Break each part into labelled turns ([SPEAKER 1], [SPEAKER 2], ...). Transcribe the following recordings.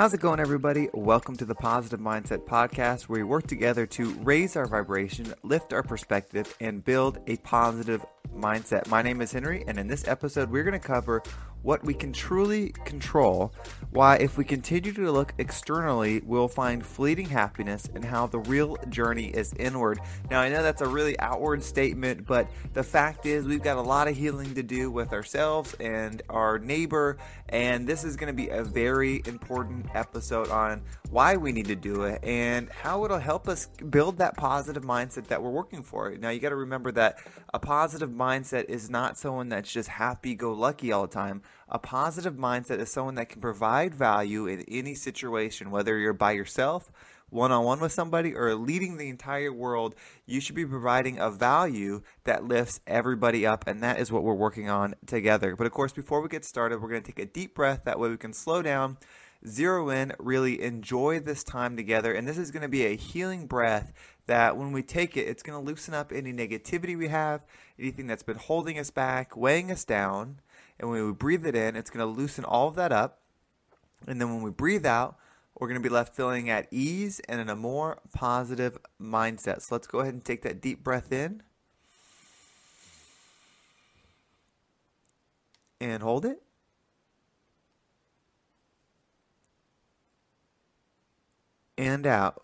[SPEAKER 1] How's it going, everybody? Welcome to the Positive Mindset Podcast, where we work together to raise our vibration, lift our perspective, and build a positive mindset. My name is Henry, and in this episode, we're going to cover what we can truly control, why, if we continue to look externally, we'll find fleeting happiness, and how the real journey is inward. Now, I know that's a really outward statement, but the fact is, we've got a lot of healing to do with ourselves and our neighbor, and this is going to be a very important episode on why we need to do it and how it'll help us build that positive mindset that we're working for. Now, you got to remember that a positive mindset is not someone that's just happy go lucky all the time. A positive mindset is someone that can provide value in any situation, whether you're by yourself, one on one with somebody, or leading the entire world. You should be providing a value that lifts everybody up, and that is what we're working on together. But of course, before we get started, we're going to take a deep breath. That way, we can slow down zero in, really enjoy this time together. And this is going to be a healing breath that when we take it, it's going to loosen up any negativity we have, anything that's been holding us back, weighing us down. And when we breathe it in, it's going to loosen all of that up. And then when we breathe out, we're going to be left feeling at ease and in a more positive mindset. So let's go ahead and take that deep breath in. And hold it. And out.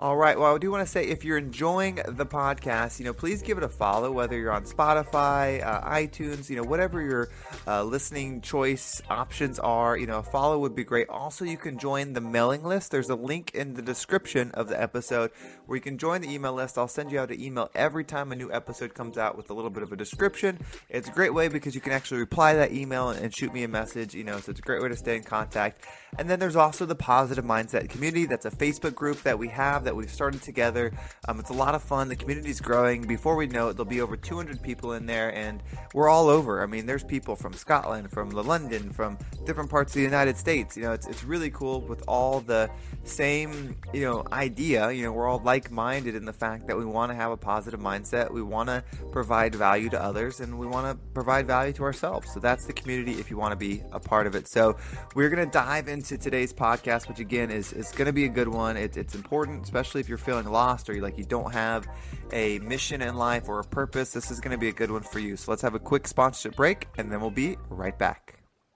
[SPEAKER 1] All right. Well, I do want to say if you're enjoying the podcast, you know, please give it a follow, whether you're on Spotify, uh, iTunes, you know, whatever your uh, listening choice options are. You know, a follow would be great. Also, you can join the mailing list. There's a link in the description of the episode where you can join the email list. I'll send you out an email every time a new episode comes out with a little bit of a description. It's a great way because you can actually reply that email and shoot me a message, you know, so it's a great way to stay in contact. And then there's also the Positive Mindset Community. That's a Facebook group that we have that we've started together. Um, it's a lot of fun. The community's growing. Before we know it, there'll be over 200 people in there, and we're all over. I mean, there's people from Scotland, from London, from different parts of the United States. You know, it's, it's really cool with all the same, you know, idea. You know, we're all like-minded in the fact that we want to have a positive mindset. We want to provide value to others, and we want to provide value to ourselves. So that's the community if you want to be a part of it. So we're going to dive into today's podcast, which again is, is going to be a good one. It, it's important, especially if you're feeling lost or you like you don't have a mission in life or a purpose. This is going to be a good one for you. So let's have a quick sponsorship break, and then we'll be right back.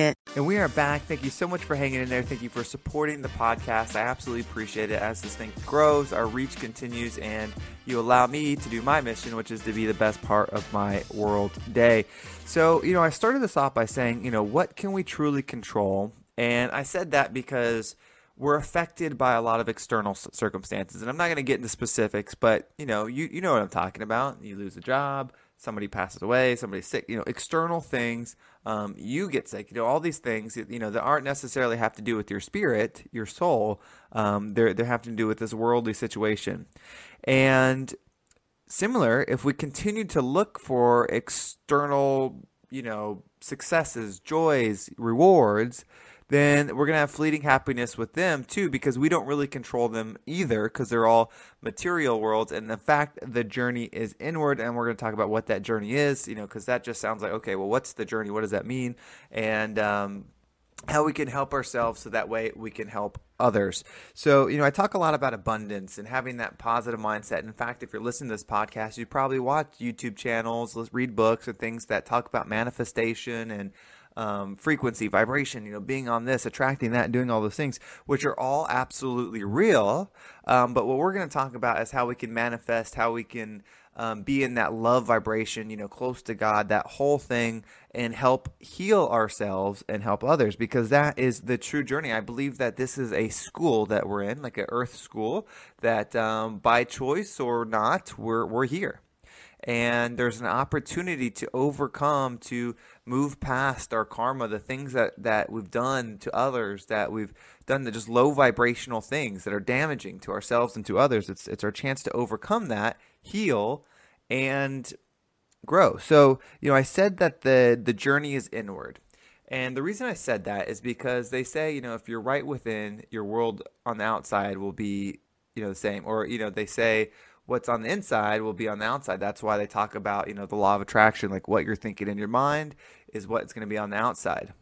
[SPEAKER 1] And we are back. Thank you so much for hanging in there. Thank you for supporting the podcast. I absolutely appreciate it. As this thing grows, our reach continues, and you allow me to do my mission, which is to be the best part of my world day. So, you know, I started this off by saying, you know, what can we truly control? And I said that because we're affected by a lot of external circumstances. And I'm not going to get into specifics, but, you know, you, you know what I'm talking about. You lose a job, somebody passes away, somebody's sick, you know, external things. Um, you get sick, you know, all these things, you know, that aren't necessarily have to do with your spirit, your soul. Um, they're, they have to do with this worldly situation. And similar, if we continue to look for external, you know, successes, joys, rewards, then we're going to have fleeting happiness with them too because we don't really control them either because they're all material worlds and the fact the journey is inward and we're going to talk about what that journey is you know because that just sounds like okay well what's the journey what does that mean and um, how we can help ourselves so that way we can help others. So, you know, I talk a lot about abundance and having that positive mindset. In fact, if you're listening to this podcast, you probably watch YouTube channels, read books and things that talk about manifestation and um, frequency, vibration, you know, being on this, attracting that, doing all those things, which are all absolutely real. Um, but what we're going to talk about is how we can manifest, how we can um, be in that love vibration, you know, close to God, that whole thing, and help heal ourselves and help others because that is the true journey. I believe that this is a school that we're in, like an earth school, that um, by choice or not, we're, we're here. And there's an opportunity to overcome to move past our karma the things that that we've done to others that we've done the just low vibrational things that are damaging to ourselves and to others. It's it's our chance to overcome that heal and grow. So you know i said that the the journey is inward. And the reason i said that is because they say you know if you're right within your world on the outside will be you know the same. Or you know they say what's on the inside will be on the outside. That's why they talk about, you know, the law of attraction, like what you're thinking in your mind is what's going to be on the outside.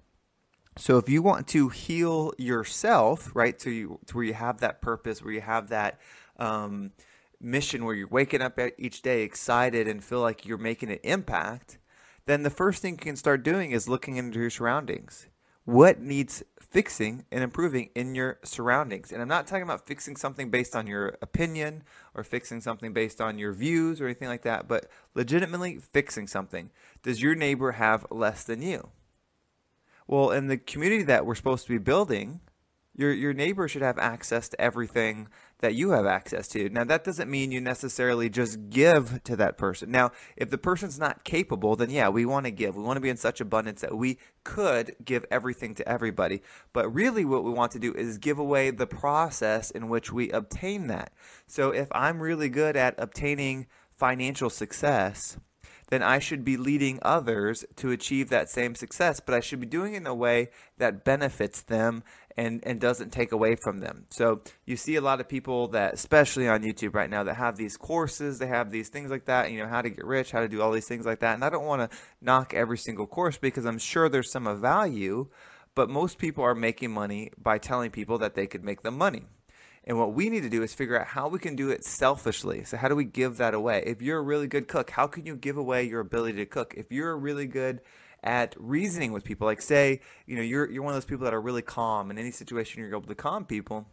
[SPEAKER 1] So if you want to heal yourself, right, to, you, to where you have that purpose, where you have that um, mission, where you're waking up each day excited and feel like you're making an impact, then the first thing you can start doing is looking into your surroundings. What needs fixing and improving in your surroundings. And I'm not talking about fixing something based on your opinion or fixing something based on your views or anything like that, but legitimately fixing something. Does your neighbor have less than you? Well, in the community that we're supposed to be building, your your neighbor should have access to everything that you have access to. Now that doesn't mean you necessarily just give to that person. Now, if the person's not capable, then yeah, we want to give. We want to be in such abundance that we could give everything to everybody. But really what we want to do is give away the process in which we obtain that. So if I'm really good at obtaining financial success, then I should be leading others to achieve that same success, but I should be doing it in a way that benefits them and, and doesn't take away from them. So you see a lot of people that, especially on YouTube right now, that have these courses, they have these things like that, you know, how to get rich, how to do all these things like that. And I don't want to knock every single course because I'm sure there's some of value, but most people are making money by telling people that they could make them money. And what we need to do is figure out how we can do it selfishly. So, how do we give that away? If you're a really good cook, how can you give away your ability to cook? If you're really good at reasoning with people, like say, you know, you're you're one of those people that are really calm in any situation, you're able to calm people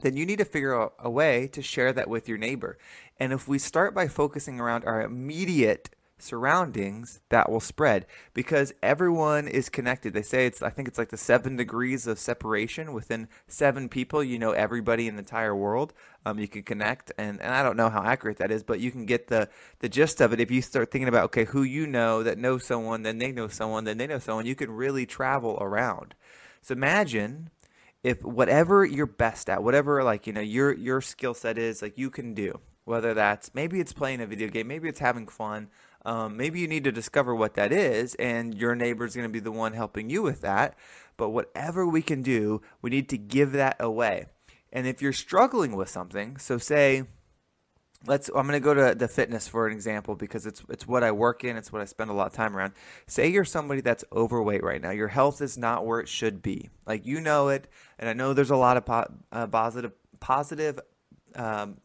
[SPEAKER 1] then you need to figure out a way to share that with your neighbor. And if we start by focusing around our immediate surroundings that will spread because everyone is connected. They say it's I think it's like the 7 degrees of separation within 7 people you know everybody in the entire world. Um, you can connect and, and I don't know how accurate that is, but you can get the the gist of it if you start thinking about okay, who you know that knows someone, then they know someone, then they know someone, you can really travel around. So imagine if whatever you're best at, whatever like, you know, your your skill set is, like you can do. Whether that's maybe it's playing a video game, maybe it's having fun, um, maybe you need to discover what that is, and your neighbor is going to be the one helping you with that. But whatever we can do, we need to give that away. And if you're struggling with something, so say, let's I'm going to go to the fitness for an example because it's it's what I work in, it's what I spend a lot of time around. Say you're somebody that's overweight right now. Your health is not where it should be. Like you know it, and I know there's a lot of po- uh, positive positive um,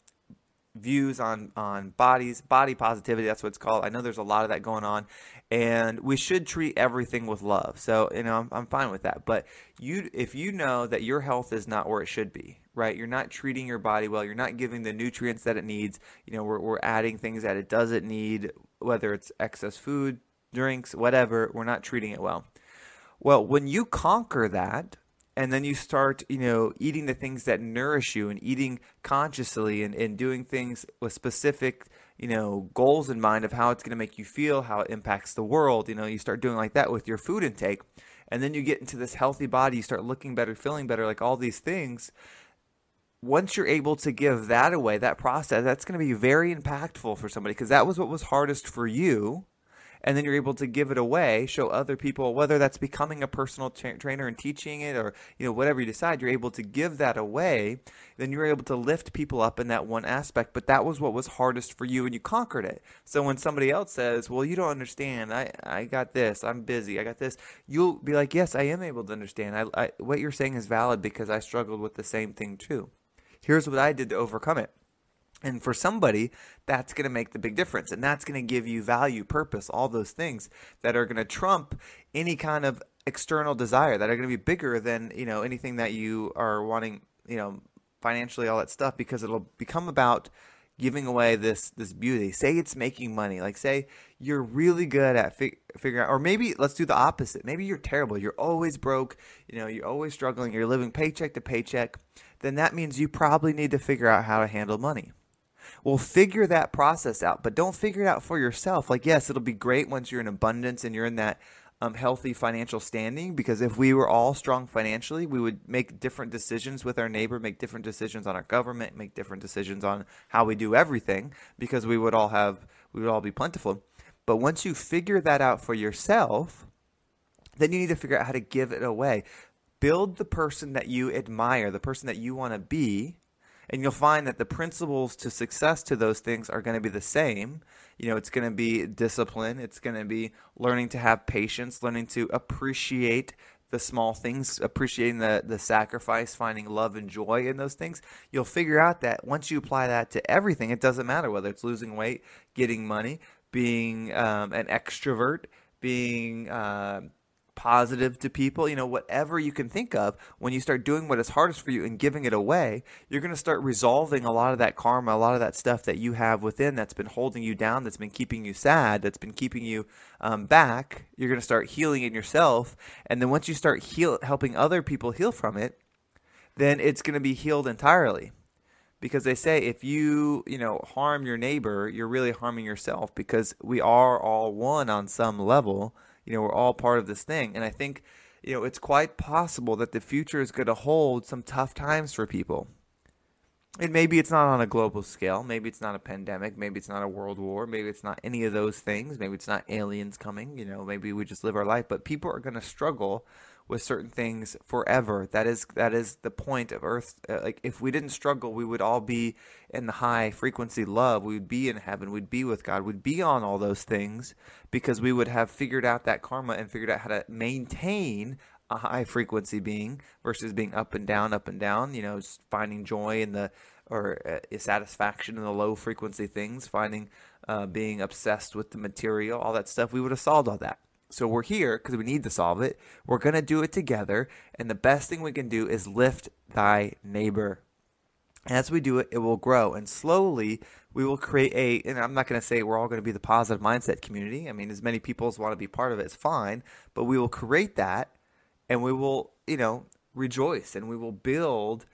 [SPEAKER 1] views on on bodies, body positivity. That's what it's called. I know there's a lot of that going on, and we should treat everything with love. So you know, I'm, I'm fine with that. But you, if you know that your health is not where it should be, right? You're not treating your body well. You're not giving the nutrients that it needs. You know, we're we're adding things that it doesn't need, whether it's excess food, drinks, whatever. We're not treating it well. Well, when you conquer that, and then you start you know eating the things that nourish you and eating consciously and, and doing things with specific you know goals in mind of how it's going to make you feel how it impacts the world you know you start doing like that with your food intake. And then you get into this healthy body you start looking better feeling better like all these things. Once you're able to give that away that process that's going to be very impactful for somebody because that was what was hardest for you and then you're able to give it away, show other people, whether that's becoming a personal tra- trainer and teaching it or, you know, whatever you decide, you're able to give that away, then you're able to lift people up in that one aspect. But that was what was hardest for you and you conquered it. So when somebody else says, well, you don't understand, I, I got this, I'm busy, I got this, you'll be like, yes, I am able to understand. I, I, what you're saying is valid because I struggled with the same thing too. Here's what I did to overcome it. And for somebody, that's going to make the big difference. And that's going to give you value, purpose, all those things that are going to trump any kind of external desire that are going to be bigger than, you know, anything that you are wanting, you know, financially, all that stuff, because it'll become about giving away this this beauty. Say it's making money. Like say you're really good at fig- figuring out, or maybe let's do the opposite. Maybe you're terrible. You're always broke. You know, you're always struggling. You're living paycheck to paycheck. Then that means you probably need to figure out how to handle money Well, figure that process out, but don't figure it out for yourself. Like, yes, it'll be great once you're in abundance and you're in that um, healthy financial standing because if we were all strong financially, we would make different decisions with our neighbor, make different decisions on our government, make different decisions on how we do everything because we would all have we would all be plentiful. But once you figure that out for yourself, then you need to figure out how to give it away. Build the person that you admire, the person that you want to be, and you'll find that the principles to success to those things are going to be the same. You know it's going to be discipline it's going to be learning to have patience learning to appreciate the small things appreciating the the sacrifice finding love and joy in those things. You'll figure out that once you apply that to everything it doesn't matter whether it's losing weight getting money being um, an extrovert being uh, positive to people, you know, whatever you can think of, when you start doing what is hardest for you and giving it away, you're going to start resolving a lot of that karma, a lot of that stuff that you have within that's been holding you down, that's been keeping you sad, that's been keeping you um, back. You're going to start healing in yourself. And then once you start heal, helping other people heal from it, then it's going to be healed entirely because they say if you you know harm your neighbor you're really harming yourself because we are all one on some level you know, we're all part of this thing. And I think, you know, it's quite possible that the future is going to hold some tough times for people. And maybe it's not on a global scale. Maybe it's not a pandemic. Maybe it's not a world war. Maybe it's not any of those things. Maybe it's not aliens coming. You know, maybe we just live our life. But people are going to struggle with certain things forever. That is that is the point of Earth. Uh, like if we didn't struggle, we would all be in the high frequency love. We would be in heaven. We'd be with God. We'd be on all those things because we would have figured out that karma and figured out how to maintain a high frequency being versus being up and down, up and down. You know, finding joy in the or uh, satisfaction in the low frequency things, finding uh, being obsessed with the material, all that stuff. We would have solved all that. So we're here because we need to solve it. We're going to do it together. And the best thing we can do is lift thy neighbor. As we do it, it will grow. And slowly, we will create a, and I'm not going to say we're all going to be the positive mindset community. I mean, as many people as want to be part of it is fine. But we will create that and we will, you know, rejoice and we will build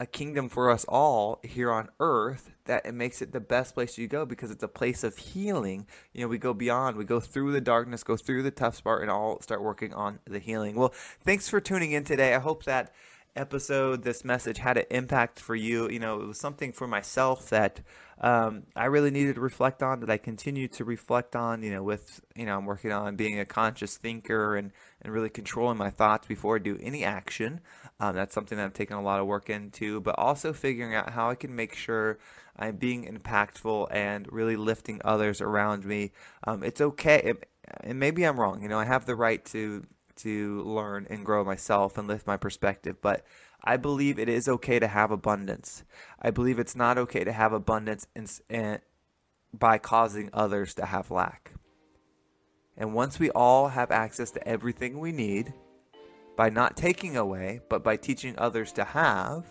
[SPEAKER 1] a kingdom for us all here on earth that it makes it the best place you go because it's a place of healing. You know, we go beyond, we go through the darkness, go through the tough part, and all start working on the healing. Well, thanks for tuning in today. I hope that episode, this message had an impact for you. You know, it was something for myself that um, I really needed to reflect on, that I continue to reflect on, you know, with, you know, I'm working on being a conscious thinker and, and really controlling my thoughts before I do any action. Um, that's something that I'm taking a lot of work into, but also figuring out how I can make sure I'm being impactful and really lifting others around me. Um, it's okay, and maybe I'm wrong. You know, I have the right to to learn and grow myself and lift my perspective, but I believe it is okay to have abundance. I believe it's not okay to have abundance and, and by causing others to have lack. And once we all have access to everything we need, by not taking away, but by teaching others to have,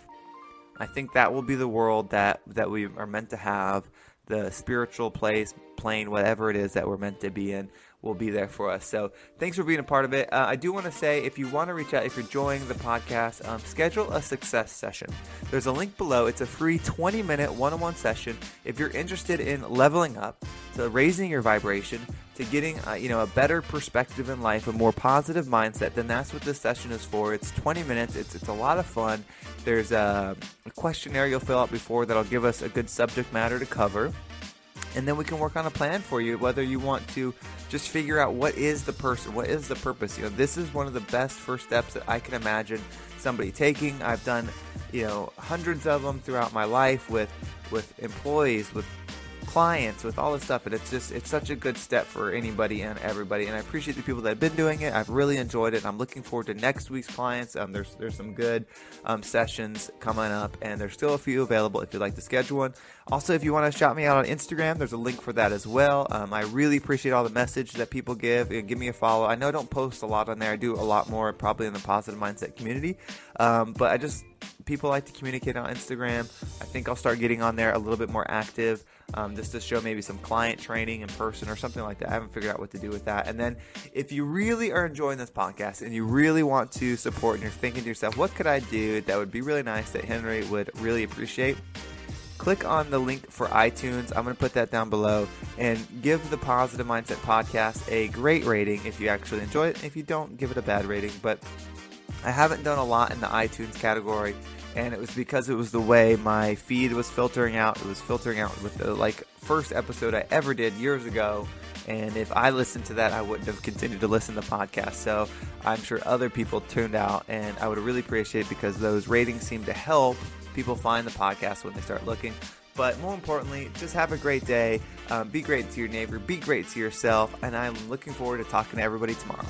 [SPEAKER 1] I think that will be the world that, that we are meant to have, the spiritual place, plane, whatever it is that we're meant to be in will be there for us. So thanks for being a part of it. Uh, I do want to say if you want to reach out, if you're enjoying the podcast, um, schedule a success session. There's a link below. It's a free 20 minute one on one session. If you're interested in leveling up, to raising your vibration, to getting uh, you know a better perspective in life, a more positive mindset, then that's what this session is for. It's 20 minutes. It's it's a lot of fun. There's a, a questionnaire you'll fill out before that'll give us a good subject matter to cover, and then we can work on a plan for you. Whether you want to just figure out what is the person, what is the purpose. You know, this is one of the best first steps that I can imagine somebody taking. I've done you know hundreds of them throughout my life with with employees, with clients, with all this stuff. And it's just, it's such a good step for anybody and everybody. And I appreciate the people that have been doing it. I've really enjoyed it. I'm looking forward to next week's clients. Um, there's, there's some good um, sessions coming up, and there's still a few available if you'd like to schedule one. Also, if you want to shout me out on Instagram, there's a link for that as well. Um, I really appreciate all the message that people give. And give me a follow. I know I don't post a lot on there. I do a lot more probably in the positive mindset community. Um, but I just people like to communicate on Instagram. I think I'll start getting on there a little bit more active um, just to show maybe some client training in person or something like that. I haven't figured out what to do with that. And then if you really are enjoying this podcast and you really want to support and you're thinking to yourself, what could I do that would be really nice that Henry would really appreciate? click on the link for iTunes. I'm going to put that down below and give the Positive Mindset podcast a great rating if you actually enjoy it. If you don't, give it a bad rating. But I haven't done a lot in the iTunes category, and it was because it was the way my feed was filtering out. It was filtering out with the like first episode I ever did years ago. And if I listened to that, I wouldn't have continued to listen to podcasts. So I'm sure other people tuned out, and I would really appreciate because those ratings seem to help people find the podcast when they start looking. But more importantly, just have a great day. Um, be great to your neighbor. Be great to yourself. And I'm looking forward to talking to everybody tomorrow.